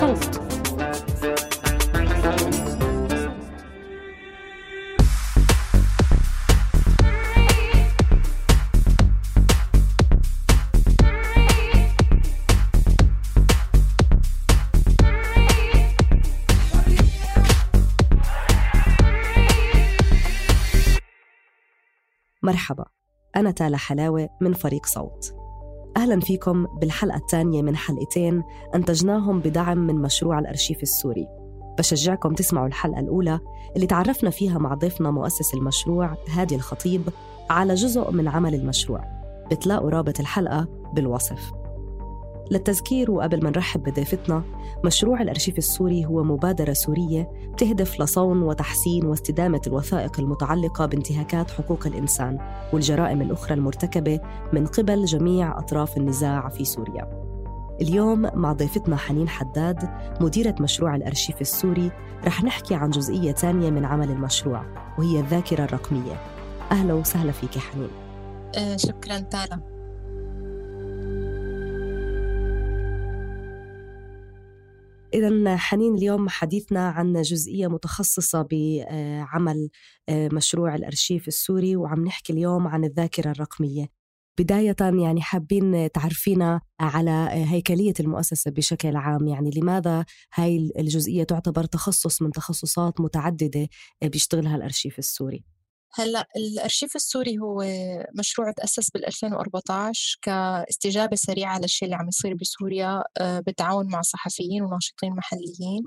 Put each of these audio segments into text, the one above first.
صوت مرحبا. أنا تالا حلاوة من فريق صوت. أهلا فيكم بالحلقة الثانية من حلقتين أنتجناهم بدعم من مشروع الأرشيف السوري. بشجعكم تسمعوا الحلقة الأولى اللي تعرفنا فيها مع ضيفنا مؤسس المشروع هادي الخطيب على جزء من عمل المشروع. بتلاقوا رابط الحلقة بالوصف. للتذكير وقبل ما نرحب بضيفتنا مشروع الأرشيف السوري هو مبادرة سورية تهدف لصون وتحسين واستدامة الوثائق المتعلقة بانتهاكات حقوق الإنسان والجرائم الأخرى المرتكبة من قبل جميع أطراف النزاع في سوريا. اليوم مع ضيفتنا حنين حداد مديرة مشروع الأرشيف السوري رح نحكي عن جزئية تانية من عمل المشروع وهي الذاكرة الرقمية. أهلا وسهلا فيك حنين. آه شكرا تالا. إذا حنين اليوم حديثنا عن جزئية متخصصة بعمل مشروع الأرشيف السوري وعم نحكي اليوم عن الذاكرة الرقمية. بداية يعني حابين تعرفينا على هيكلية المؤسسة بشكل عام. يعني لماذا هاي الجزئية تعتبر تخصص من تخصصات متعددة بيشتغلها الأرشيف السوري؟ هلأ الأرشيف السوري هو مشروع تأسس بال 2014 كاستجابة سريعة للشيء اللي عم يصير بسوريا آه، بالتعاون مع صحفيين وناشطين محليين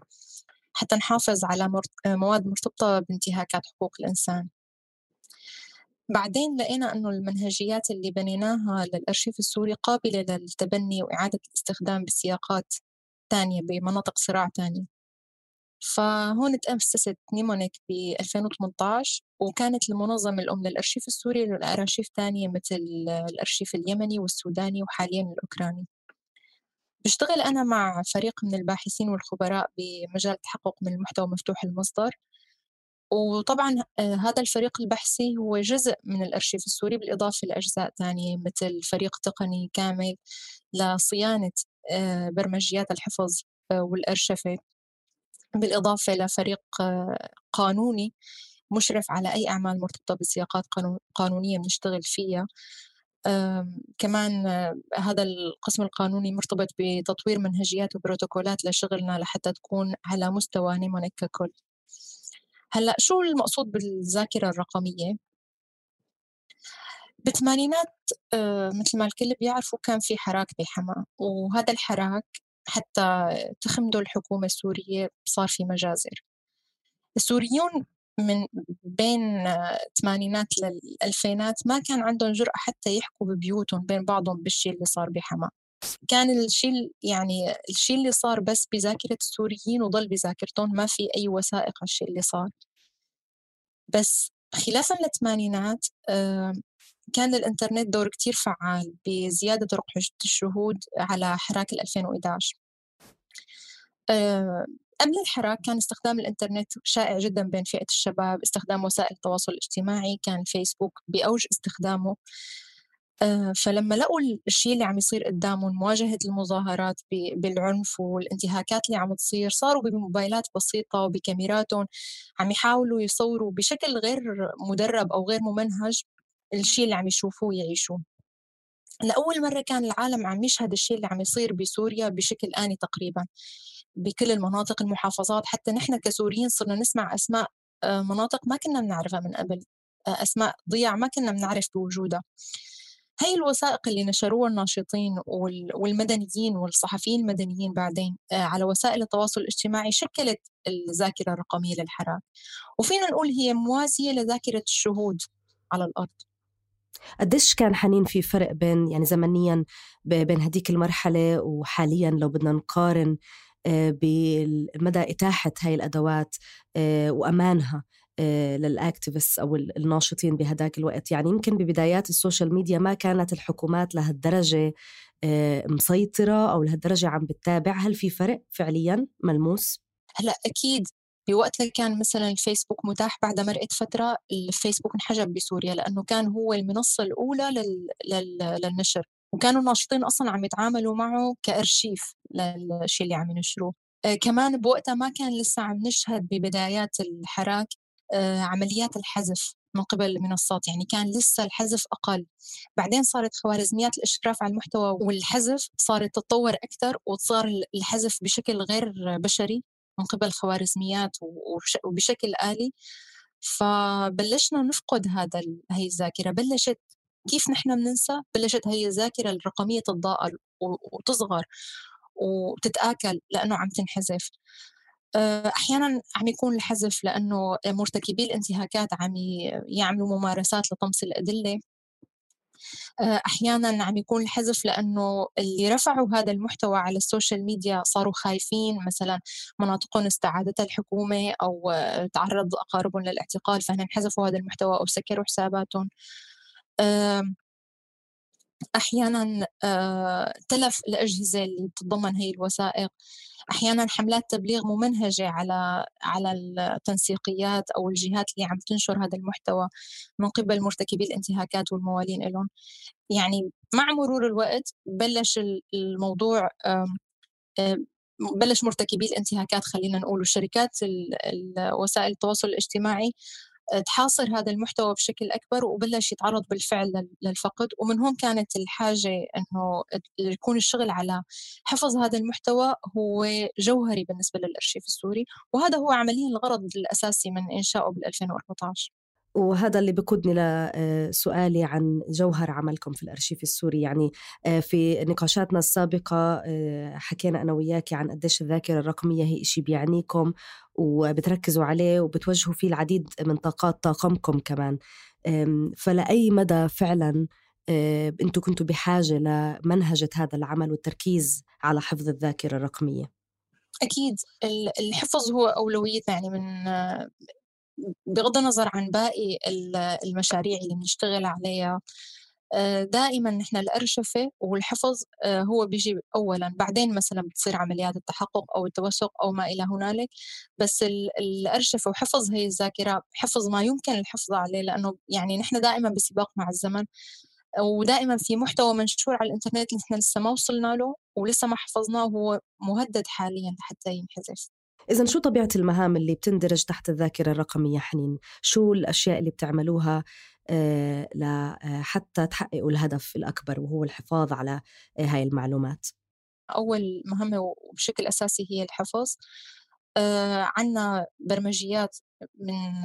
حتى نحافظ على مواد مرتبطة بانتهاكات حقوق الإنسان. بعدين لقينا أنه المنهجيات اللي بنيناها للأرشيف السوري قابلة للتبني وإعادة الاستخدام بسياقات تانية بمناطق صراع تانية فهون تأسست نيمونيك ب 2018 وكانت المنظمة الأم للأرشيف السوري والأرشيف تانية مثل الأرشيف اليمني والسوداني وحاليا الأوكراني. بشتغل أنا مع فريق من الباحثين والخبراء بمجال التحقق من المحتوى مفتوح المصدر. وطبعا آه، هذا الفريق البحثي هو جزء من الأرشيف السوري بالإضافة لأجزاء تانية مثل فريق تقني كامل لصيانة آه، برمجيات الحفظ آه، والأرشفة. بالإضافة لفريق قانوني مشرف على أي أعمال مرتبطة بسياقات قانونية بنشتغل فيها كمان هذا القسم القانوني مرتبط بتطوير منهجيات وبروتوكولات لشغلنا لحتى تكون على مستوى نيمونيك ككل هلأ شو المقصود بالذاكرة الرقمية؟ بالثمانينات مثل ما الكل بيعرفوا كان في حراك بحما وهذا الحراك حتى تخمدوا الحكومة السورية صار في مجازر. السوريون من بين الثمانينات للألفينات ما كان عندهم جرأة حتى يحكوا ببيوتهم بين بعضهم بالشيء اللي صار بحما. كان الشيء يعني الشيء اللي صار بس بذاكرة السوريين وضل بذاكرتهم ما في أي وثائق على الشيء اللي صار. بس خلافا للثمانينات كان للإنترنت دور كتير فعال بزيادة طرق الشهود على حراك 2011 قبل الحراك كان استخدام الإنترنت شائع جدا بين فئة الشباب استخدام وسائل التواصل الاجتماعي كان الفيسبوك بأوج استخدامه. آه، فلما لقوا الشيء اللي عم يصير قدامهم مواجهة المظاهرات بالعنف والانتهاكات اللي عم تصير صاروا بموبايلات بسيطة وبكاميراتهم عم يحاولوا يصوروا بشكل غير مدرب أو غير ممنهج. الشيء اللي عم يشوفوه ويعيشوه لأول مرة كان العالم عم يشهد الشيء اللي عم يصير بسوريا بشكل آني تقريبا بكل المناطق المحافظات حتى نحن كسوريين صرنا نسمع أسماء آه، مناطق ما كنا بنعرفها من قبل آه، أسماء ضياع ما كنا بنعرف بوجودها. هاي الوثائق اللي نشروها الناشطين والمدنيين والصحفيين المدنيين بعدين آه، على وسائل التواصل الاجتماعي شكلت الذاكرة الرقمية للحراك. وفينا نقول هي موازية لذاكرة الشهود على الأرض. قديش كان حنين في فرق بين يعني زمنيا بين هديك المرحلة وحاليا لو بدنا نقارن آه، بمدى إتاحة هاي الأدوات آه، وأمانها آه، لل activists أو الناشطين بهداك الوقت. يعني يمكن ببدايات ال social media ما كانت الحكومات لهالدرجة مسيطرة أو لهالدرجة عم بتتابع. هل في فرق فعليا ملموس؟ هلأ أكيد بوقت كان مثلا الفيسبوك متاح بعد مرقت فترة الفيسبوك انحجب بسوريا لأنه كان هو المنصة الأولى لل... لل... للنشر وكانوا الناشطين أصلا عم يتعاملوا معه كأرشيف للشيء اللي عم ينشروه. آه كمان بوقتها ما كان لسه عم نشهد ببدايات الحراك آه عمليات الحذف من قبل المنصات يعني كان لسه الحذف أقل. بعدين صارت خوارزميات الإشراف على المحتوى والحذف صارت تتطور أكثر وصار الحذف بشكل غير بشري. من قبل خوارزميات وبشكل آلي. فبلشنا نفقد هذا هي الذاكرة. بلشت كيف نحن بننسى؟ بلشت هي الذاكرة الرقمية تتضاءل وتصغر وتتآكل لأنه عم تنحذف آه، أحيانا عم يكون الحذف لأنه مرتكبي الانتهاكات عم يعملوا ممارسات لطمس الأدلة. أحيانا عم يكون الحذف لأنه اللي رفعوا هذا المحتوى على السوشيال ميديا صاروا خايفين مثلا مناطقهم استعادتها الحكومة أو تعرض أقاربهم للاعتقال فهن حذفوا هذا المحتوى أو سكروا حساباتهم. أحيانا آه، تلف الأجهزة اللي بتتضمن هي الوثائق. أحيانا حملات تبليغ ممنهجة على على التنسيقيات أو الجهات اللي عم تنشر هذا المحتوى من قبل مرتكبي الانتهاكات والموالين لهم يعني مع مرور الوقت بلش الموضوع بلش مرتكبي الانتهاكات خلينا نقول وشركات وسائل التواصل الاجتماعي تحاصر هذا المحتوى بشكل أكبر وبلش يتعرض بالفعل للفقد. ومن هون كانت الحاجة أنه يكون الشغل على حفظ هذا المحتوى هو جوهري بالنسبة للأرشيف السوري. وهذا هو عمليا الغرض الأساسي من إنشائه بال 2014 وهذا اللي بقودني لسؤالي عن جوهر عملكم في الأرشيف السوري. يعني آه، في نقاشاتنا السابقة آه، حكينا أنا وياك عن قديش الذاكرة الرقمية هي إشي بيعنيكم وبتركزوا عليه وبتوجهوا فيه العديد من طاقات طاقمكم كمان. فلأي مدى فعلا آه، أنتم كنتوا بحاجة لمنهجة هذا العمل والتركيز على حفظ الذاكرة الرقمية؟ أكيد. الحفظ هو أولويتنا يعني من بغض النظر عن باقي المشاريع اللي بنشتغل عليها آه، دائما نحن الأرشفة والحفظ آه، هو بيجي أولا. بعدين مثلا بتصير عمليات التحقق أو التوثق أو ما إلى هنالك. بس الأرشفة وحفظ هي الذاكرة حفظ ما يمكن الحفظ عليه لأنه يعني نحن دائما بسباق مع الزمن. ودائما في محتوى منشور على الإنترنت نحن لسه ما وصلنا له ولسه ما حفظناه وهو مهدد حاليا لحتى ينحذف. إذا شو طبيعة المهام اللي بتندرج تحت الذاكرة الرقمية حنين؟ شو الأشياء اللي بتعملوها آه، لحتى تحققوا الهدف الأكبر وهو الحفاظ على آه، هاي المعلومات؟ أول مهمة وبشكل أساسي هي الحفظ آه، عنا برمجيات من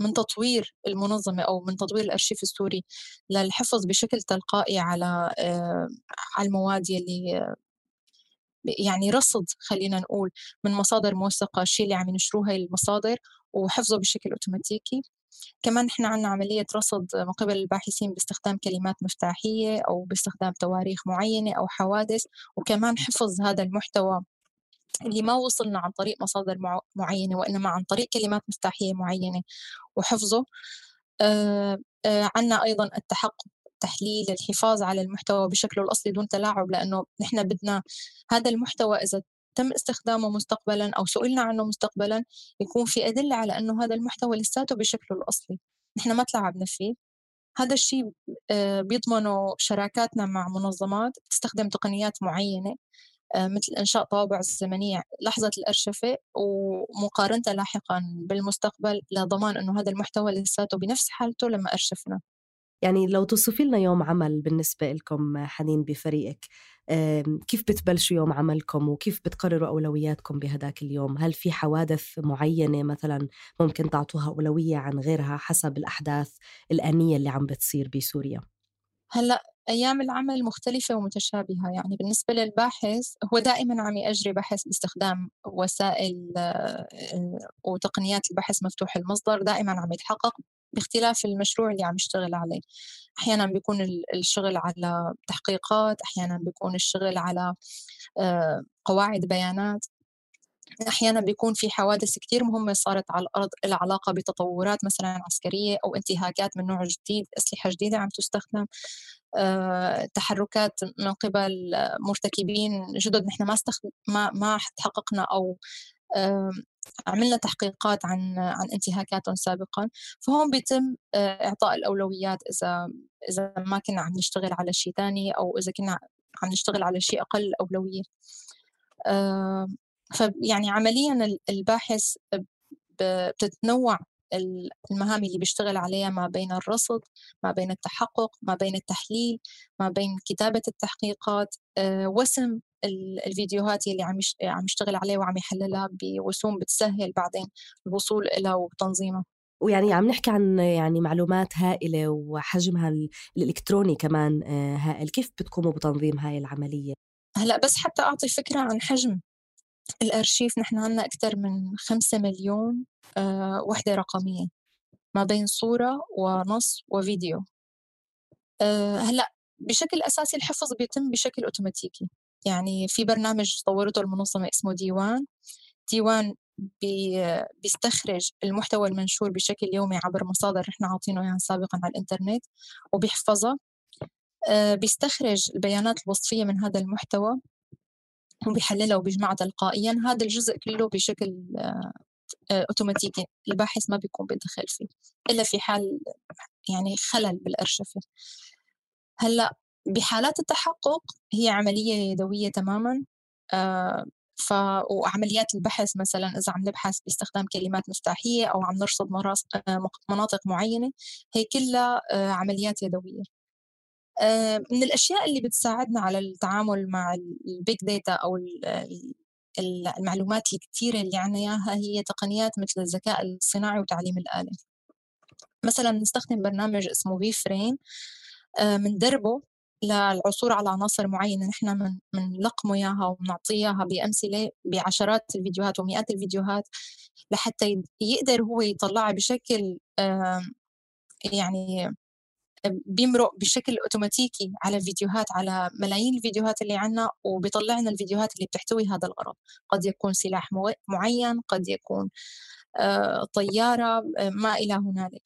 من تطوير المنظمة أو من تطوير الأرشيف السوري للحفظ بشكل تلقائي على على المواد يلي يعني رصد خلينا نقول من مصادر موثقة الشيء اللي عم ينشروه المصادر وحفظه بشكل أوتوماتيكي. كمان نحن عنا عملية رصد من قبل الباحثين باستخدام كلمات مفتاحية أو باستخدام تواريخ معينة أو حوادث وكمان حفظ هذا المحتوى اللي ما وصلنا عن طريق مصادر معينة وإنما عن طريق كلمات مفتاحية معينة وحفظه. آه آه عنا أيضا التحقق تحليل الحفاظ على المحتوى بشكله الأصلي دون تلاعب لأنه نحن بدنا هذا المحتوى إذا تم استخدامه مستقبلا أو سئلنا عنه مستقبلا يكون في أدلة على أنه هذا المحتوى لساته بشكله الأصلي. نحن ما تلاعبنا فيه. هذا الشيء آه، بيضمنه شراكاتنا مع منظمات تستخدم تقنيات معينة آه، مثل إنشاء طوابع زمنية لحظة الأرشفة ومقارنتها لاحقا بالمستقبل لضمان أنه هذا المحتوى لساته بنفس حالته لما أرشفنا. يعني لو توصفي لنا يوم عمل بالنسبة لكم حنين بفريقك كيف بتبلشوا يوم عملكم وكيف بتقرروا أولوياتكم بهداك اليوم؟ هل في حوادث معينة مثلا ممكن تعطوها أولوية عن غيرها حسب الأحداث الآنية اللي عم بتصير بسوريا؟ هلأ أيام العمل مختلفة ومتشابهة يعني بالنسبة للباحث هو دائما عم يأجري بحث باستخدام وسائل آه، وتقنيات البحث مفتوح المصدر دائما عم يتحقق. باختلاف المشروع اللي عم يشتغل عليه. أحيانا بيكون الشغل على تحقيقات أحيانا بيكون الشغل على آه، قواعد بيانات. أحيانا بيكون في حوادث كثير مهمة صارت على الأرض لها علاقة بتطورات مثلا عسكرية أو انتهاكات من نوع جديد أسلحة جديدة عم تستخدم. أه، تحركات من قبل مرتكبين جدد نحن ما استخدم ما ما تحققنا أو عملنا تحقيقات عن عن انتهاكاتهم سابقا فهون بيتم أه، إعطاء الأولويات إذا إذا ما كنا عم نشتغل على شيء ثاني أو إذا كنا عم نشتغل على شيء أقل أولوية. فيعني عمليا الباحث بتتنوع المهام اللي بيشتغل عليها ما بين الرصد ما بين التحقق ما بين التحليل ما بين كتابة التحقيقات. آه، وسم الفيديوهات اللي عم عم يشتغل عليه وعم يحللها بوسوم بتسهل بعدين الوصول لها وتنظيمها. ويعني عم نحكي عن يعني معلومات هائلة وحجمها الإلكتروني كمان آه، هائل. كيف بتقوموا بتنظيم هاي العملية؟ هلأ بس حتى أعطي فكرة عن حجم. الأرشيف نحن عنا أكثر من خمسة مليون آه، وحدة رقمية ما بين صورة ونص وفيديو. آه، هلأ بشكل أساسي الحفظ بيتم بشكل أوتوماتيكي. يعني في برنامج طورته المنظمة اسمه ديوان. ديوان بي بيستخرج المحتوى المنشور بشكل يومي عبر مصادر نحن عاطينه يعني سابقا على الإنترنت وبيحفظها. آه، بيستخرج البيانات الوصفية من هذا المحتوى وبيحللها وبيجمعها تلقائيا. هذا الجزء كله بشكل آه، أوتوماتيكي. الباحث ما بيكون بيدخل فيه إلا في حال يعني خلل بالأرشفة. هلأ بحالات التحقق هي عملية يدوية تماما آه ف وعمليات البحث مثلا إذا عم نبحث باستخدام كلمات مفتاحية أو عم نرصد آه، مناطق معينة هي كلها آه عمليات يدوية. آه، من الأشياء اللي بتساعدنا على التعامل مع ال big data أو المعلومات الكثيره اللي عنا إياها هي تقنيات مثل الذكاء الصناعي وتعليم الآلة. مثلا نستخدم برنامج اسمه VFRAME بندربه للعثور على عناصر معينة نحن منلقمه إياها وبنعطيها بأمثلة بعشرات الفيديوهات ومئات الفيديوهات لحتى يقدر هو يطلعها بشكل يعني بيمرق بشكل أوتوماتيكي على الفيديوهات على ملايين الفيديوهات اللي عندنا وبيطلع لنا الفيديوهات اللي بتحتوي هذا الغرض. قد يكون سلاح معين قد يكون آه، طيارة آه، ما إلى هنالك.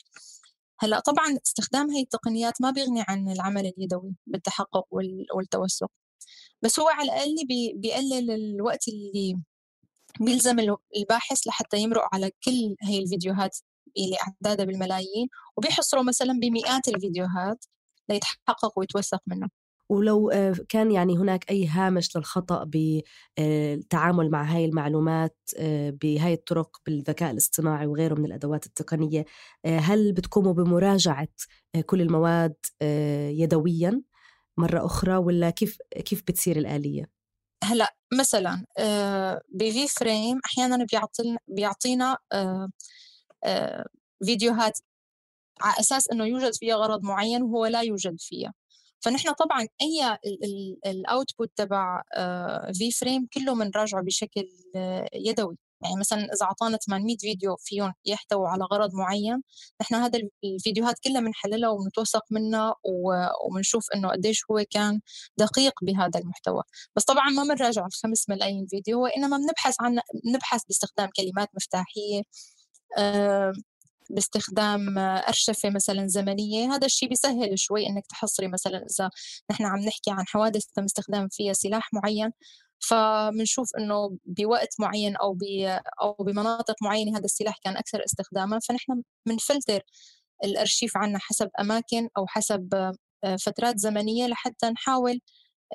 هلأ طبعا استخدام هي التقنيات ما بيغني عن العمل اليدوي بالتحقق والتوثق بس هو على الأقل بيقلل الوقت اللي بيلزم الباحث لحتى يمرق على كل هي الفيديوهات اللي أعدادها بالملايين وبيحصروا مثلا بمئات الفيديوهات ليتحقق ويتوثق منه. ولو آه، كان يعني هناك أي هامش للخطأ بالتعامل آه، مع هاي المعلومات آه، بهاي الطرق بالذكاء الاصطناعي وغيره من الأدوات التقنية هل بتقوموا بمراجعة كل المواد يدويا مرة أخرى ولا كيف كيف بتصير الآلية؟ هلأ مثلا ب VFRAME أحيانا بيعطينا بيعطينا فيديوهات على أساس إنه يوجد فيها غرض معين وهو لا يوجد فيها فنحن طبعا أي ال output تبع VFRAME كله بنراجعه بشكل آه، يدوي. يعني مثلا إذا أعطانا 800 فيديو فيهم يحتووا على غرض معين نحن هذا الفيديوهات كلها بنحللها وبنتوثق منها وبنشوف إنه قديش هو كان دقيق بهذا المحتوى. بس طبعا ما بنراجع الخمس ملايين فيديو وإنما بنبحث عن بنبحث باستخدام كلمات مفتاحية آه، باستخدام أرشفة مثلا زمنية هذا الشيء بيسهل شوي إنك تحصري مثلا إذا نحن عم نحكي عن حوادث تم استخدام فيها سلاح معين. فبنشوف إنه بوقت معين أو أو بمناطق معينة هذا السلاح كان أكثر استخداما. فنحن بنفلتر الأرشيف عنا حسب أماكن أو حسب آه، فترات زمنية لحتى نحاول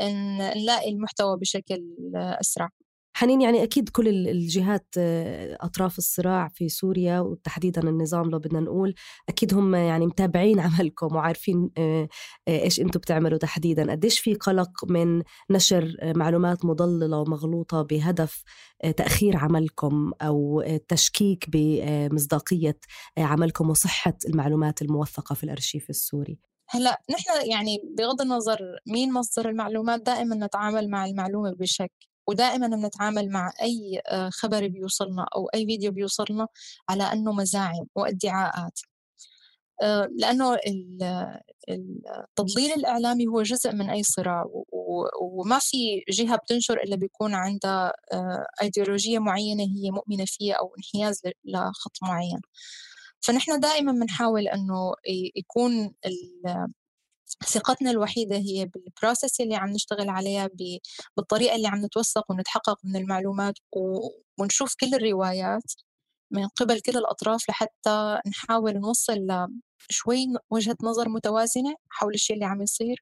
نلاقي المحتوى بشكل أسرع. حنين يعني أكيد كل الجهات آه، أطراف الصراع في سوريا وتحديدا النظام لو بدنا نقول أكيد هم يعني متابعين عملكم وعارفين آه، آه، إيش أنتم بتعملوا تحديدا. قديش في قلق من نشر معلومات مضللة ومغلوطة بهدف تأخير عملكم أو تشكيك بمصداقية عملكم وصحة المعلومات الموثقة في الأرشيف السوري؟ هلا نحن يعني بغض النظر مين مصدر المعلومات دائما نتعامل مع المعلومة بشك ودائما بنتعامل مع أي آه، خبر بيوصلنا أو أي فيديو بيوصلنا على أنه مزاعم وادعاءات. آه، لأنه التضليل الإعلامي هو جزء من أي صراع وما في جهة بتنشر إلا بيكون عندها أيديولوجية معينة هي مؤمنة فيها أو انحياز لخط معين. فنحن دائما بنحاول أنه يكون ثقتنا الوحيدة هي بالبروسيس اللي عم نشتغل عليها بالطريقة اللي عم نتوثق ونتحقق من المعلومات ونشوف كل الروايات من قبل كل الأطراف لحتى نحاول نوصل شوي وجهة نظر متوازنة حول الشيء اللي عم يصير.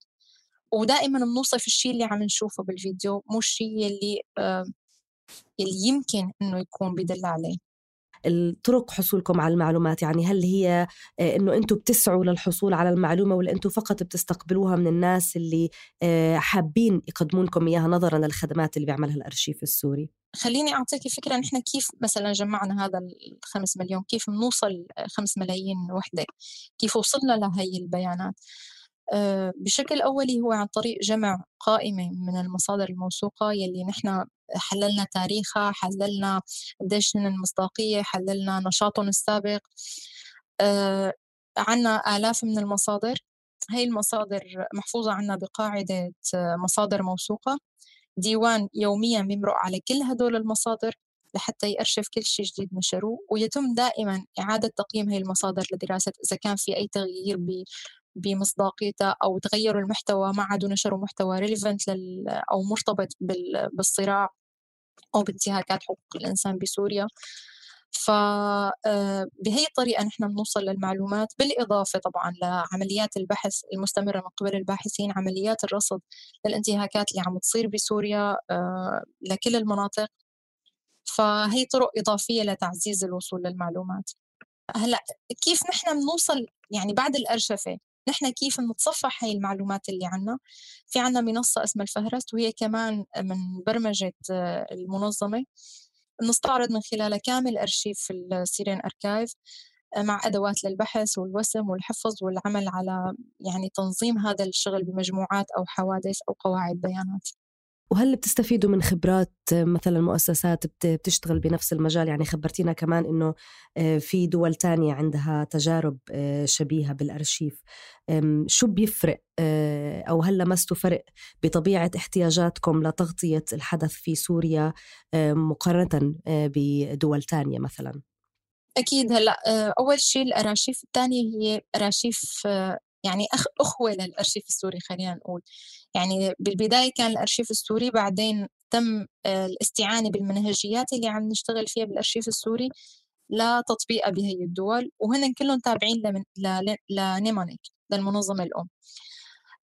ودائما بنوصف الشيء اللي عم نشوفه بالفيديو مو الشيء اللي آه اللي يمكن إنه يكون بدل عليه. الطرق حصولكم على المعلومات. يعني هل هي آه، إنه أنتم بتسعوا للحصول على المعلومة ولا أنتم فقط بتستقبلوها من الناس اللي آه، حابين يقدمون لكم إياها نظرا للخدمات اللي بيعملها الأرشيف السوري؟ خليني أعطيك فكرة. نحن كيف مثلا جمعنا هذا الخمس مليون؟ كيف بنوصل خمس ملايين وحدة؟ كيف وصلنا لهي البيانات؟ بشكل أولي هو عن طريق جمع قائمة من المصادر الموثوقة يلي نحن حللنا تاريخها حللنا قديش المصداقية حللنا نشاطهم السابق. آه، عنا آلاف من المصادر. هاي المصادر محفوظة عنا بقاعدة مصادر موثوقة. ديوان يوميا بيمرق على كل هدول المصادر لحتى يأرشف كل شيء جديد نشروه ويتم دائما إعادة تقييم هاي المصادر لدراسة إذا كان في أي تغيير بمصداقيتها أو تغيروا المحتوى ما عادوا نشروا محتوى ريليفنت لل أو مرتبط بالصراع أو بانتهاكات حقوق الإنسان بسوريا. فبهي الطريقة نحن بنوصل للمعلومات بالإضافة طبعا لعمليات البحث المستمرة من قبل الباحثين عمليات الرصد للانتهاكات اللي عم تصير بسوريا لكل المناطق. فهي طرق إضافية لتعزيز الوصول للمعلومات. هلأ كيف نحن بنوصل يعني بعد الأرشفة نحن كيف نتصفح هاي المعلومات اللي عنا؟ في عنا منصة اسمها الفهرست وهي كمان من برمجة آه، المنظمة. نستعرض من خلالها كامل أرشيف السيرين أركايف آه، مع أدوات للبحث والوسم والحفظ والعمل على يعني تنظيم هذا الشغل بمجموعات أو حوادث أو قواعد بيانات. وهل بتستفيدوا من خبرات مثلا مؤسسات بتشتغل بنفس المجال يعني خبرتينا كمان إنه آه، في دول تانية عندها تجارب آه، شبيهة بالأرشيف شو بيفرق آه، أو هل لمستوا فرق بطبيعة احتياجاتكم لتغطية الحدث في سوريا مقارنة بدول تانية مثلا؟ أكيد هلأ أول شيء الأراشيف الثانية هي أراشيف يعني أخ أخوة للأرشيف السوري خلينا نقول. يعني بالبداية كان الأرشيف السوري بعدين تم آه، الاستعانة بالمنهجيات اللي عم نشتغل فيها بالأرشيف السوري لتطبيقها بهي الدول وهن كلهم تابعين لنيمونيك للمنظمة الأم.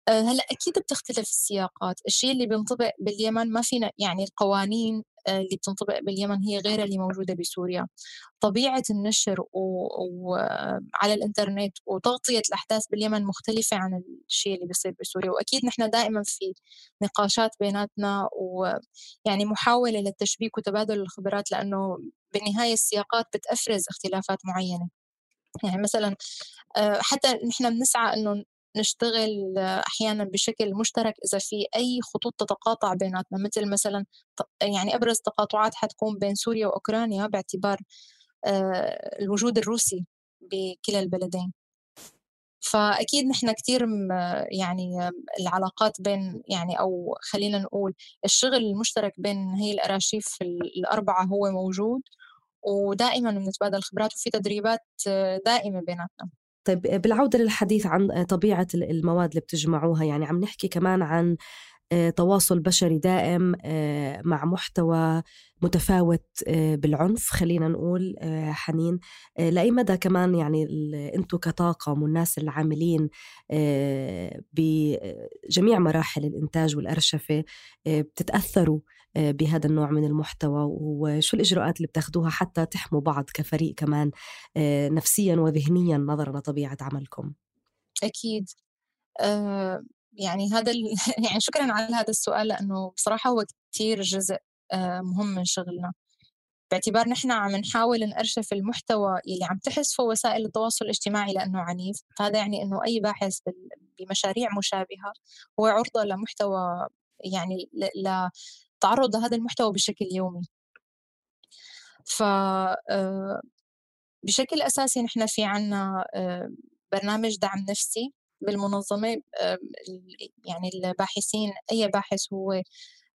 آه، هلأ أكيد بتختلف السياقات. الشيء اللي بينطبق باليمن ما فينا يعني القوانين اللي بتنطبق باليمن هي غير اللي موجودة بسوريا. طبيعة النشر وعلى الإنترنت وتغطية الأحداث باليمن مختلفة عن الشيء اللي بيصير بسوريا وأكيد نحن دائما في نقاشات بيناتنا ويعني محاولة للتشبيك وتبادل الخبرات لأنه بالنهاية السياقات بتفرز اختلافات معينة. يعني مثلا آه، حتى نحن بنسعى إنه نشتغل أحيانا بشكل مشترك إذا في أي خطوط تتقاطع بيناتنا مثل مثلا يعني أبرز تقاطعات حتكون بين سوريا وأوكرانيا باعتبار آه، الوجود الروسي بكلا البلدين. فأكيد نحن كثير يعني العلاقات بين يعني أو خلينا نقول الشغل المشترك بين هي الأراشيف الأربعة هو موجود ودائما بنتبادل خبرات وفي تدريبات دائمة بيناتنا. طيب بالعودة للحديث عن طبيعة المواد اللي بتجمعوها يعني عم نحكي كمان عن آه، تواصل بشري دائم آه، مع محتوى متفاوت آه، بالعنف خلينا نقول حنين لأي مدى كمان يعني أنتم كطاقم والناس العاملين بجميع مراحل الإنتاج والأرشفة بتتأثروا بهذا النوع من المحتوى وشو الإجراءات اللي بتاخدوها حتى تحموا بعض كفريق كمان نفسيا وذهنيا نظرا لطبيعة عملكم؟ أكيد. يعني هذا ال... يعني شكرا على هذا السؤال لأنه بصراحة هو كثير جزء آه، مهم من شغلنا. باعتبار نحن عم نحاول نأرشف المحتوى اللي عم تحذفه وسائل التواصل الاجتماعي لأنه عنيف. هذا يعني أنه أي باحث بمشاريع مشابهة هو عرضة لمحتوى يعني لتعرض لهذا المحتوى بشكل يومي. ف آه، بشكل أساسي نحن في عنا آه، برنامج دعم نفسي بالمنظمة يعني الباحثين أي باحث هو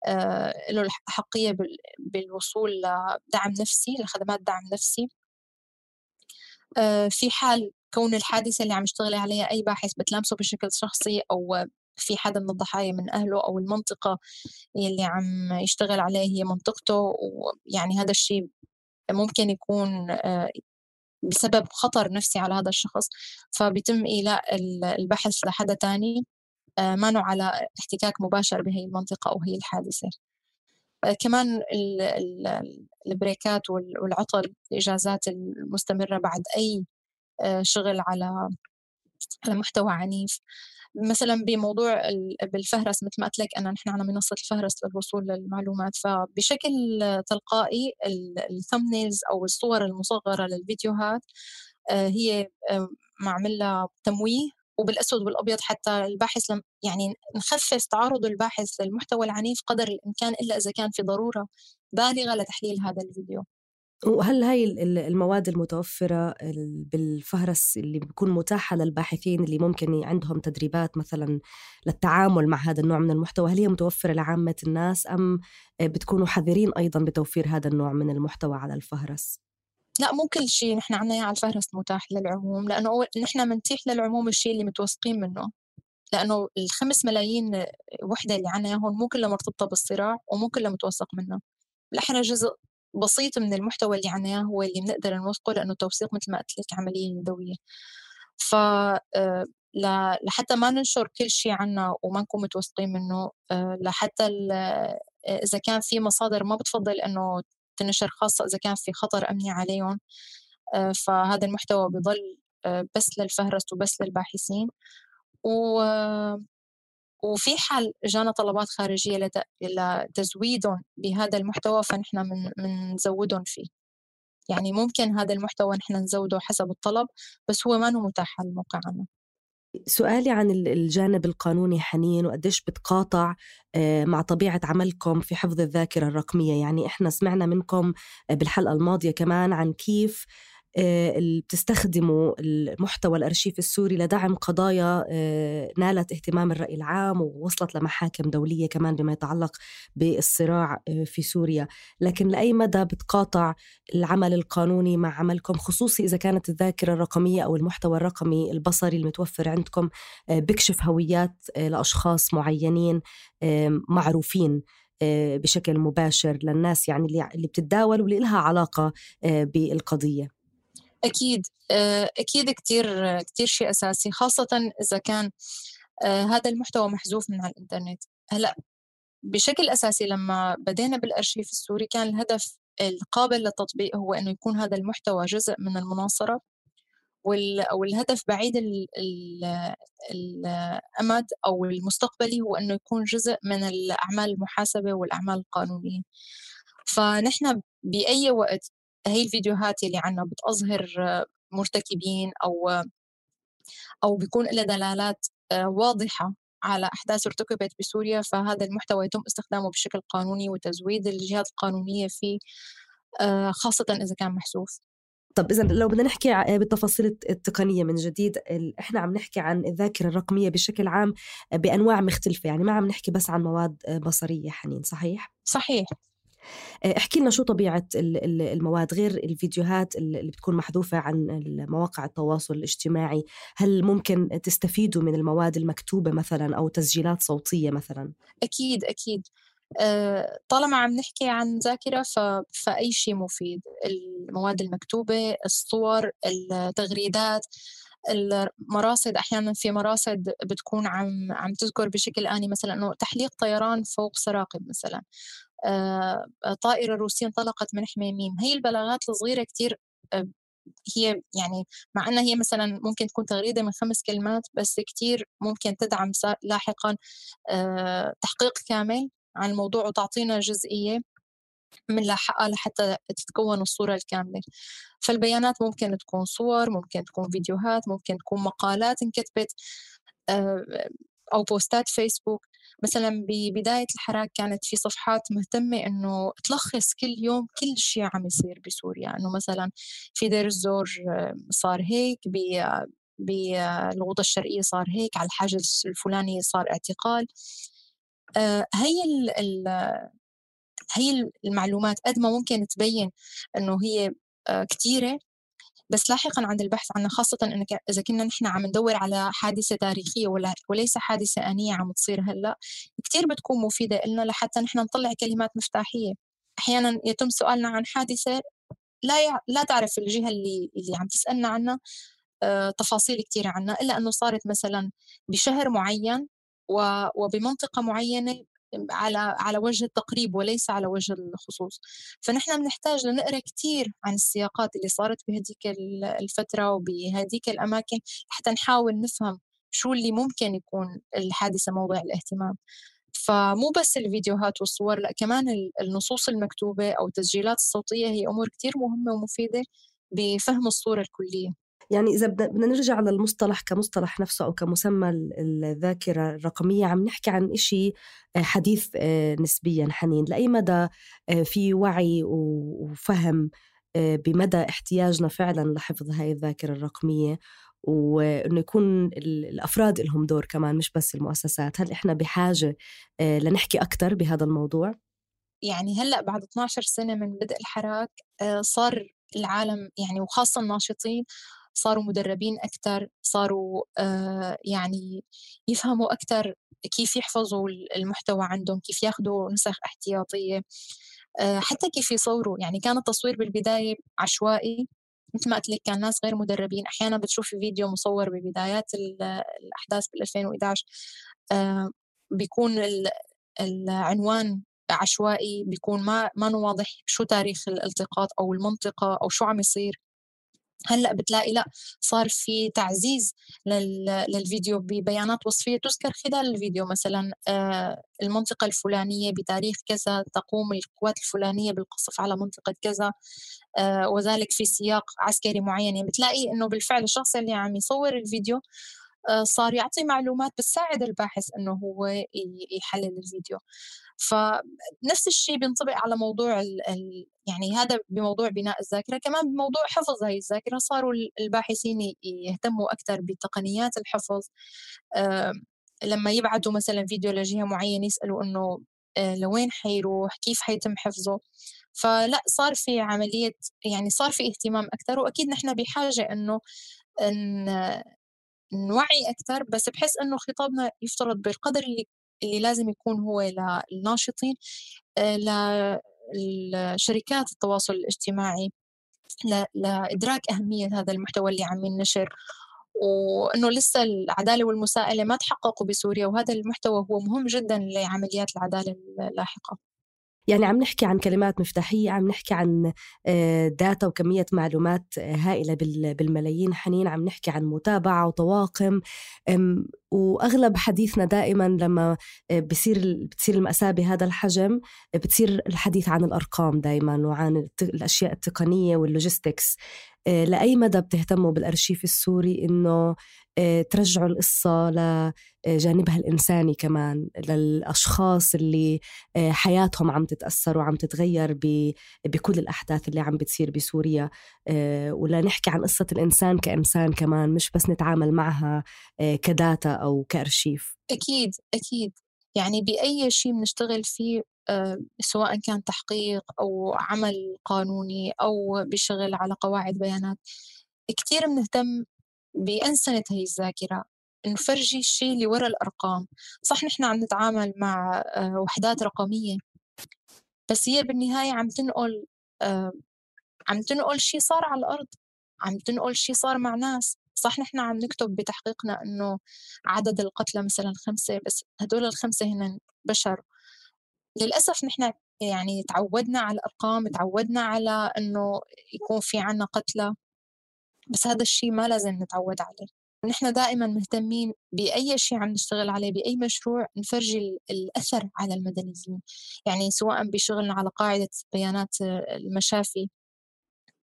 آه، له الأحقية بالوصول لدعم نفسي لخدمات دعم نفسي. في حال كون الحادثة اللي عم يشتغل عليها أي باحث بتلامسه بشكل شخصي أو في حدا من الضحايا من أهله أو المنطقة اللي عم يشتغل عليها هي منطقته ويعني هذا الشيء ممكن يكون آه، بسبب خطر نفسي على هذا الشخص. فبيتم إيلاء البحث لحدا تاني آه، ما على احتكاك مباشر بهي المنطقة أو هي الحادثة. آه، كمان البريكات والعطل الإجازات المستمرة بعد أي شغل على على محتوى عنيف. مثلا بموضوع بالفهرس مثل ما قلت لك أنا نحن على منصة الفهرس للوصول للمعلومات فبشكل تلقائي الثمنيلز أو الصور المصغرة للفيديوهات آه، هي آه، معمل لها تمويه وبالأسود والأبيض حتى الباحث لم يعني نخفف تعرض الباحث للمحتوى العنيف قدر الإمكان إلا إذا كان في ضرورة بالغة لتحليل هذا الفيديو. وهل هاي المواد المتوفرة بالفهرس اللي بتكون متاحة للباحثين اللي ممكن عندهم تدريبات مثلا للتعامل مع هذا النوع من المحتوى هل هي متوفرة لعامة الناس أم بتكونوا حذرين أيضا بتوفير هذا النوع من المحتوى على الفهرس؟ لا مو كل شيء نحن عنا على الفهرس متاح للعموم لأنه نحن منتيح للعموم الشيء اللي متوثقين منه لأنه الخمس ملايين وحدة اللي عنا هون مو كلها مرتبطة بالصراع ومو كلها متوثق منها نحن جزء بسيط من المحتوى اللي عناه هو اللي بنقدر نوثقه لأنه التوثيق مثل ما قلت لك عملية يدوية. ف آه، لحتى ما ننشر كل شيء عنا وما نكون متوثقين منه آه، لحتى آه، إذا كان في مصادر ما بتفضل إنه تنشر خاصة إذا كان في خطر أمني عليهم فهذا المحتوى بضل بس للفهرس وبس للباحثين. و وفي حال جانا طلبات خارجية لتزويدهم بهذا المحتوى فنحن من منزودهم فيه. يعني ممكن هذا المحتوى نحن نزوده حسب الطلب بس هو ما متاح على الموقع عنا. سؤالي عن الجانب القانوني حنين وقديش بتقاطع آه، مع طبيعة عملكم في حفظ الذاكرة الرقمية؟ يعني إحنا سمعنا منكم بالحلقة الماضية كمان عن كيف اللي بتستخدموا المحتوى الأرشيف السوري لدعم قضايا آه، نالت اهتمام الرأي العام ووصلت لمحاكم دولية كمان بما يتعلق بالصراع آه، في سوريا. لكن لأي مدى بتقاطع العمل القانوني مع عملكم خصوصي إذا كانت الذاكرة الرقمية أو المحتوى الرقمي البصري المتوفر عندكم بكشف هويات لأشخاص معينين معروفين بشكل مباشر للناس يعني اللي بتتداول واللي لها علاقة بالقضية. أكيد آه، أكيد كتير كتير شيء أساسي خاصة إذا كان آه، هذا المحتوى محذوف من على الإنترنت. هلأ بشكل أساسي لما بدينا بالأرشيف السوري كان الهدف القابل للتطبيق هو أنه يكون هذا المحتوى جزء من المناصرة أو الهدف بعيد الأمد أو المستقبلي هو أنه يكون جزء من الأعمال المحاسبة والأعمال القانونية. فنحن بأي وقت هي الفيديوهات اللي عنا بتظهر مرتكبين أو أو بيكون لها دلالات واضحة على أحداث ارتكبت بسوريا فهذا المحتوى يتم استخدامه بشكل قانوني وتزويد الجهات القانونية فيه خاصة إذا كان محذوف طب إذا لو بدنا نحكي بالتفاصيل التقنية من جديد إحنا عم نحكي عن الذاكرة الرقمية بشكل عام بأنواع مختلفة يعني ما عم نحكي بس عن مواد بصرية حنين صحيح؟ صحيح احكي لنا شو طبيعة المواد غير الفيديوهات اللي بتكون محذوفة عن مواقع التواصل الاجتماعي. هل ممكن تستفيدوا من المواد المكتوبة مثلا أو تسجيلات صوتية مثلا؟ أكيد أكيد. آه، طالما عم نحكي عن ذاكرة فأي شيء مفيد. المواد المكتوبة الصور التغريدات المراصد. أحيانا في مراصد بتكون عم عم تذكر بشكل آني مثلا إنه تحليق طيران فوق سراقب مثلا. آه، طائرة روسية انطلقت من حميميم. هي البلاغات الصغيرة كثير آه، هي يعني مع إنها هي مثلا ممكن تكون تغريدة من خمس كلمات بس كثير ممكن تدعم لاحقا تحقيق كامل عن الموضوع وتعطينا جزئية من حقها لحتى تتكون الصورة الكاملة. فالبيانات ممكن تكون صور ممكن تكون فيديوهات ممكن تكون مقالات انكتبت آه، أو بوستات فيسبوك مثلا ببداية الحراك كانت في صفحات مهتمة إنه تلخص كل يوم كل شيء عم يصير بسوريا. إنه مثلا في دير الزور آه، صار هيك بالغوطة الشرقية صار هيك على الحاجز الفلاني صار اعتقال. آه، هي ال هي المعلومات قد ما ممكن تبين إنه هي آه، كثيره بس لاحقا عند البحث عنها خاصة إنك إذا كنا نحن عم ندور على حادثة تاريخية ولا وليس حادثة آنية عم تصير هلأ كثير بتكون مفيدة لنا لحتى نحن نطلع كلمات مفتاحية. أحيانا يتم سؤالنا عن حادثة لا يع... لا تعرف الجهة اللي اللي عم تسألنا عنها آه، تفاصيل كثيرة عنها إلا أنه صارت مثلا بشهر معين وبمنطقة معينة على على وجه التقريب وليس على وجه الخصوص. فنحن بنحتاج لنقرأ كثير عن السياقات اللي صارت بهذيك الفترة وبهذيك الأماكن حتى نحاول نفهم شو اللي ممكن يكون الحادثة موضع الاهتمام. فمو بس الفيديوهات والصور لا كمان النصوص المكتوبة أو التسجيلات الصوتية هي أمور كثير مهمة ومفيدة بفهم الصورة الكلية. يعني إذا بدنا نرجع للمصطلح كمصطلح نفسه أو كمسمى الذاكرة الرقمية عم نحكي عن إشي آه، حديث آه، نسبيا حنين. لأي مدى آه، في وعي وفهم بمدى احتياجنا فعلا لحفظ هاي الذاكرة الرقمية؟ وإنه يكون الأفراد لهم دور كمان مش بس المؤسسات. هل إحنا بحاجة لنحكي أكثر بهذا الموضوع؟ يعني هلأ بعد 12 سنة من بدء الحراك صار العالم يعني وخاصة الناشطين صاروا مدربين أكثر صاروا آه، يعني يفهموا أكثر كيف يحفظوا المحتوى عندهم كيف ياخذوا نسخ احتياطية آه، حتى كيف يصوروا. يعني كان التصوير بالبداية عشوائي مثل ما قلت لك كان ناس غير مدربين. أحيانا بتشوفي فيديو مصور ببدايات الأحداث بال 2011 آه، بيكون العنوان عشوائي بيكون ما ما واضح شو تاريخ الالتقاط أو المنطقة أو شو عم يصير. هلأ بتلاقي لأ صار في تعزيز للفيديو ببيانات وصفية. تذكر خلال الفيديو مثلا آه، المنطقة الفلانية بتاريخ كذا تقوم القوات الفلانية بالقصف على منطقة كذا آه، وذلك في سياق عسكري معين. يعني بتلاقي إنه بالفعل الشخص اللي عم يصور الفيديو صار يعطي معلومات بتساعد الباحث إنه هو يحلل الفيديو. فنفس الشيء بينطبق على موضوع ال ال يعني هذا بموضوع بناء الذاكرة كمان بموضوع حفظ هاي الذاكرة صاروا الباحثين يهتموا أكثر بتقنيات الحفظ. آه لما يبعثوا مثلا فيديو لجهة معينة يسألوا إنه آه لوين حيروح؟ كيف حيتم حفظه؟ فلا صار في عملية يعني صار في اهتمام أكثر وأكيد نحن بحاجة إنه إن نوعي أكثر بس بحس إنه خطابنا يفترض بالقدر اللي اللي لازم يكون هو للناشطين آه، لشركات التواصل الاجتماعي لإدراك أهمية هذا المحتوى اللي عم ينشر وإنه لسه العدالة والمساءلة ما تحققوا بسوريا وهذا المحتوى هو مهم جدا لعمليات العدالة اللاحقة. يعني عم نحكي عن كلمات مفتاحية عم نحكي عن data آه، وكمية معلومات آه، هائلة بالملايين نحنا عم نحكي عن متابعة وطواقم وأغلب حديثنا دائما لما آه، بصير بتصير المأساة بهذا الحجم بتصير الحديث عن الأرقام دائما وعن الأشياء التقنية وال logistics لأي مدى بتهتموا بالأرشيف السوري إنه ترجعوا القصة لجانبها الإنساني كمان للأشخاص اللي حياتهم عم تتأثر وعم تتغير بكل الأحداث اللي عم بتصير بسوريا. ولا نحكي عن قصة الإنسان كإنسان كمان مش بس نتعامل معها كداتا أو كأرشيف. أكيد أكيد. يعني بأي شيء بنشتغل فيه آه، سواء كان تحقيق أو عمل قانوني أو بشغل على قواعد بيانات كتير بنهتم بأنسنة هي الذاكرة نفرجي الشيء اللي وراء الأرقام. صح نحن عم نتعامل مع آه، وحدات رقمية. بس هي بالنهاية عم تنقل آه، عم تنقل شيء صار على الأرض عم تنقل شيء صار مع ناس. صح نحن عم نكتب بتحقيقنا إنه عدد القتلى مثلا خمسة بس هدول الخمسة هن بشر. للأسف نحن يعني تعودنا على الأرقام تعودنا على إنه يكون في عنا قتلى. بس هذا الشيء ما لازم نتعود عليه. نحن دائما مهتمين بأي شيء عم نشتغل عليه بأي مشروع نفرجي الأثر على المدنيين. يعني سواء بشغلنا على قاعدة بيانات المشافي.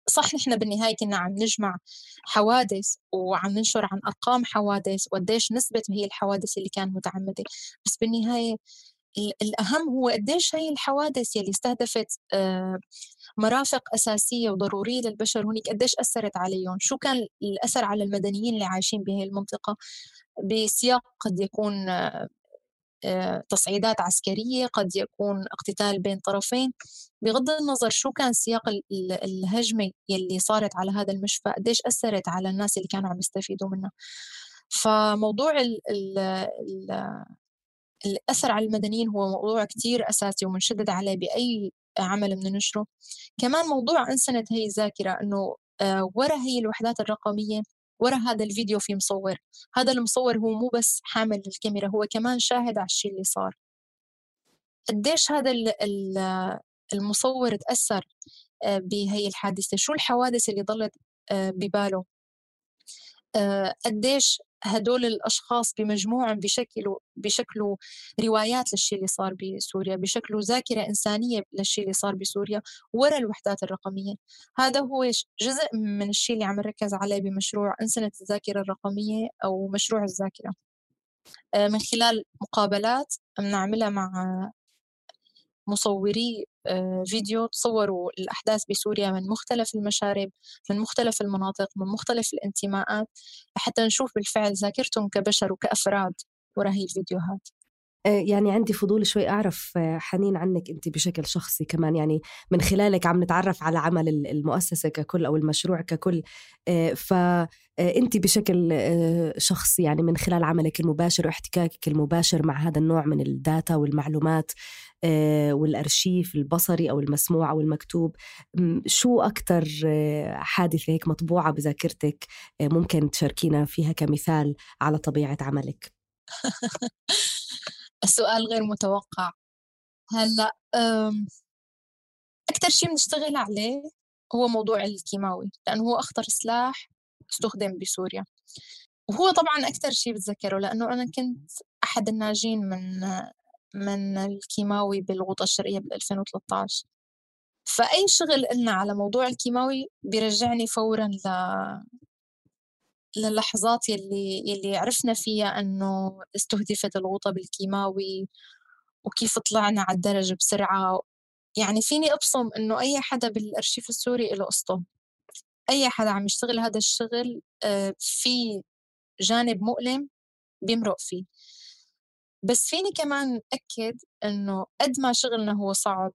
صح نحن بالنهاية كنا عم نجمع حوادث وعم ننشر عن أرقام حوادث وقديش نسبة هي الحوادث اللي كانت متعمدة. بس بالنهاية الأهم هو قديش هي الحوادث يلي استهدفت آه، مرافق أساسية وضرورية للبشر هناك قديش أثرت عليهم؟ شو كان الأثر على المدنيين اللي عايشين بهي المنطقة؟ بسياق قد يكون آه، تصعيدات عسكرية قد يكون اقتتال بين طرفين. بغض النظر شو كان سياق الهجمة يلي صارت على هذا المشفى قديش أثرت على الناس اللي كانوا عم يستفيدوا منها؟ فموضوع ال ال ال الأثر على المدنيين هو موضوع كتير أساسي ومنشدد عليه بأي عمل بننشره كمان موضوع أنسنة هي الذاكرة أنه آه، ورا هي الوحدات الرقمية ورا هذا الفيديو في مصور. هذا المصور هو مو بس حامل الكاميرا هو كمان شاهد على الشيء اللي صار. قديش هذا المصور تأثر آه، بهي الحادثة؟ شو الحوادث اللي ضلت آه، بباله؟ قديش هدول الأشخاص بمجموعهم بشكلوا بشكلوا روايات للشيء اللي صار بسوريا بشكلوا ذاكرة إنسانية للشيء اللي صار بسوريا ورا الوحدات الرقمية. هذا هو جزء من الشيء اللي عم نركز عليه بمشروع أنسنة الذاكرة الرقمية أو مشروع الذاكرة. آه، من خلال مقابلات بنعملها مع مصوري آه، فيديو تصوروا الأحداث بسوريا من مختلف المشارب من مختلف المناطق من مختلف الانتماءات لحتى نشوف بالفعل ذاكرتهم كبشر وكأفراد وراء هي الفيديوهات. يعني عندي فضول شوي أعرف آه، حنين عنك أنت بشكل شخصي كمان. يعني من خلالك عم نتعرف على عمل المؤسسة ككل أو المشروع ككل. فأنت بشكل شخصي يعني من خلال عملك المباشر واحتكاكك المباشر مع هذا النوع من الداتا والمعلومات آه، والأرشيف البصري أو المسموع أو المكتوب شو أكثر آه، حادثة هيك مطبوعة بذاكرتك آه، ممكن تشاركينا فيها كمثال على طبيعة عملك؟ السؤال غير متوقع. هلأ أكثر شيء بنشتغل عليه هو موضوع الكيماوي لأنه هو أخطر سلاح استخدم بسوريا. وهو طبعا أكثر شيء بتذكره لأنه أنا كنت أحد الناجين من من الكيماوي بالغوطة الشرقية بال 2013 فأي شغل إلنا على موضوع الكيماوي بيرجعني فورا ل للحظات يلي يلي عرفنا فيها إنه استهدفت الغوطة بالكيماوي وكيف طلعنا على الدرج بسرعة. يعني فيني أبصم إنه أي حدا بالأرشيف السوري له قصته. أي حدا عم يشتغل هذا الشغل آه، في جانب مؤلم بيمرق فيه. بس فيني كمان أكد إنه قد ما شغلنا هو صعب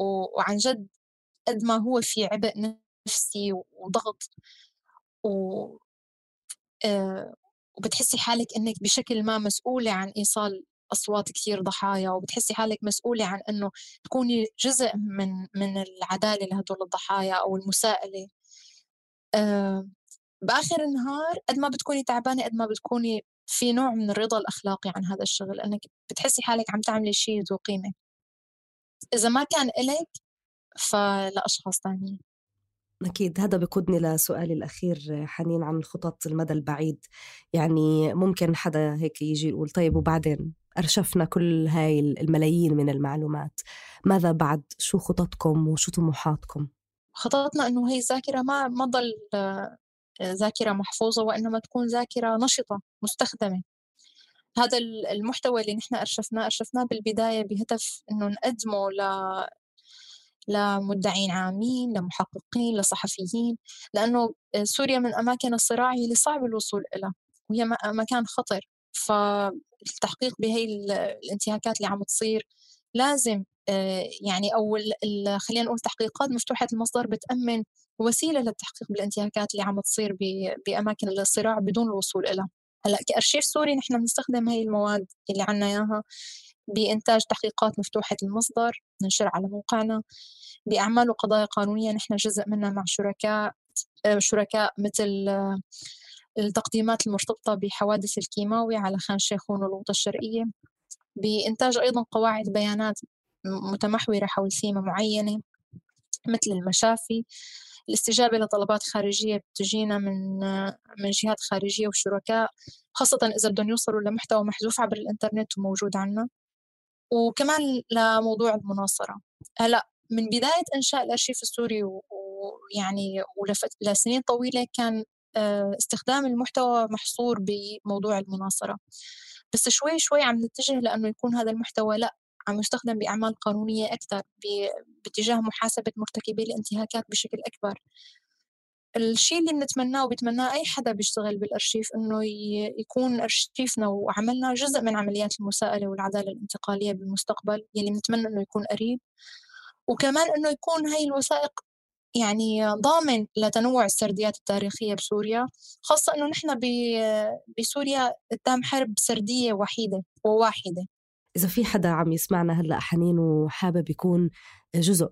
وعن جد قد ما هو في عبء نفسي وضغط و وبتحسي حالك إنك بشكل ما مسؤولة عن إيصال أصوات كثير ضحايا وبتحسي حالك مسؤولة عن إنه تكوني جزء من من العدالة لهدول الضحايا أو المساءلة. آه بآخر النهار قد ما بتكوني تعبانة قد ما بتكوني في نوع من الرضا الأخلاقي عن هذا الشغل أنك بتحسي حالك عم تعملي شيء ذو قيمة. إذا ما كان إلك فلأشخاص ثانيين أكيد هذا بقودني لسؤالي الأخير حنين عن الخطط المدى البعيد. يعني ممكن حدا هيك يجي يقول طيب وبعدين؟ أرشفنا كل هاي الملايين من المعلومات. ماذا بعد؟ شو خططكم وشو طموحاتكم؟ خططنا إنه هي الذاكره ما ما ضل ذاكرة محفوظة وإنما تكون ذاكرة نشطة مستخدمة. هذا المحتوى اللي نحن أرشفناه أرشفناه بالبداية بهدف إنه نقدمه لمدعين عامين لمحققين لصحفيين لأنه سوريا من أماكن الصراع اللي صعب الوصول إلى وهي مكان خطر. فالتحقيق بهي الانتهاكات اللي عم تصير لازم آه، يعني أو خلينا نقول تحقيقات مفتوحة المصدر بتأمن وسيلة للتحقيق بالانتهاكات اللي عم تصير بأماكن الصراع بدون الوصول إلها هلأ كأرشيف سوري نحن بنستخدم هي المواد اللي عنا إياها بإنتاج تحقيقات مفتوحة المصدر ننشر على موقعنا. بأعمال وقضايا قانونية نحن جزء منها مع شركاء آه، شركاء مثل آه، التقديمات المرتبطة بحوادث الكيماوي على خان شيخون والوطة الشرقية. بإنتاج أيضا قواعد بيانات متمحورة حول ثيمة معينة مثل المشافي. الاستجابة لطلبات خارجية بتجينا من من جهات خارجية وشركاء خاصة إذا بدهم يوصلوا لمحتوى محذوف عبر الإنترنت وموجود عنا. وكمان لموضوع المناصرة. هلأ من بداية إنشاء الأرشيف السوري ويعني ولسنين طويلة كان آه، استخدام المحتوى محصور بموضوع المناصرة. بس شوي شوي عم نتجه لأنه يكون هذا المحتوى لأ عم يستخدم بأعمال قانونية أكثر باتجاه محاسبة مرتكبي الانتهاكات بشكل أكبر. الشيء اللي بنتمناه وبيتمناه أي حدا بيشتغل بالأرشيف إنه يكون أرشيفنا وعملنا جزء من عمليات المساءلة والعدالة الانتقالية بالمستقبل يلي بنتمنى إنه يكون قريب. وكمان إنه يكون هاي الوثائق يعني ضامن لتنوع السرديات التاريخية بسوريا خاصة أنه نحن بسوريا قدام حرب سردية وحيدة وواحدة. إذا في حدا عم يسمعنا هلأ حنين وحابب يكون جزء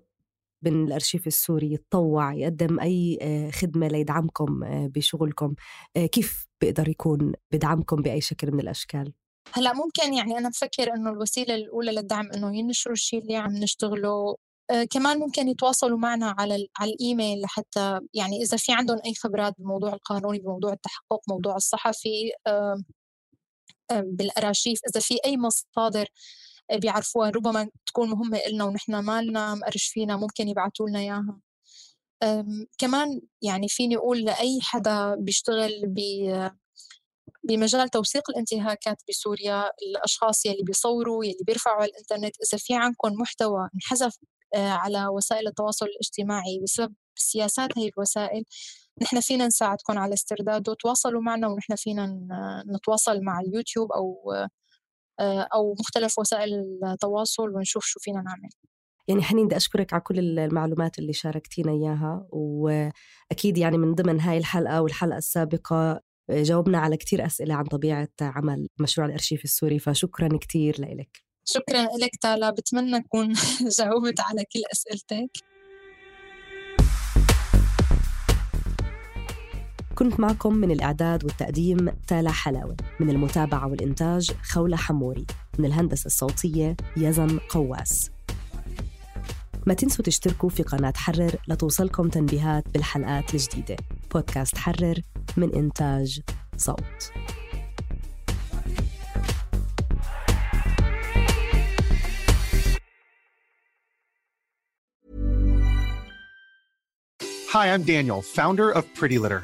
من الأرشيف السوري يتطوع يقدم أي آه، خدمة ليدعمكم آه، بشغلكم آه، كيف بيقدر يكون بدعمكم بأي شكل من الأشكال؟ هلأ ممكن يعني أنا بفكر إنه الوسيلة الأولى للدعم إنه ينشروا الشيء اللي عم نشتغله كمان ممكن يتواصلوا معنا على على الإيميل لحتى يعني إذا في عندهم أي خبرات بموضوع القانوني بموضوع التحقق موضوع الصحفي بالأراشيف إذا في أي مصادر بيعرفوها. ربما تكون مهمة إلنا ونحن ما لنا مقرش فينا ممكن يبعثوا لنا إياها. كمان يعني فيني أقول لأي حدا بيشتغل بمجال توثيق الانتهاكات بسوريا الأشخاص يلي بيصوروا يلي بيرفعوا على الإنترنت إذا في عندكم محتوى انحذف آه، على وسائل التواصل الاجتماعي بسبب سياسات هي الوسائل نحن فينا نساعدكم على استرداده تواصلوا معنا ونحن فينا نتواصل مع اليوتيوب أو آه، أو مختلف وسائل التواصل ونشوف شو فينا نعمل. يعني حنين بدي أشكرك على كل المعلومات اللي شاركتينا إياها وأكيد يعني من ضمن هاي الحلقة والحلقة السابقة جاوبنا على كتير أسئلة عن طبيعة عمل مشروع الأرشيف السوري فشكرا كتير لك شكرا لك تالا بتمنى أكون جاوبت على كل أسئلتك. كنت معكم من الإعداد والتقديم تالا حلاوة من المتابعة والإنتاج خولة حموري من الهندسة الصوتية يزن قواس. ما تنسوا تشتركوا في قناة حرر لتوصلكم تنبيهات بالحلقات الجديدة. بودكاست حرر من إنتاج صوت. Hi, I'm Daniel, founder of Pretty Litter.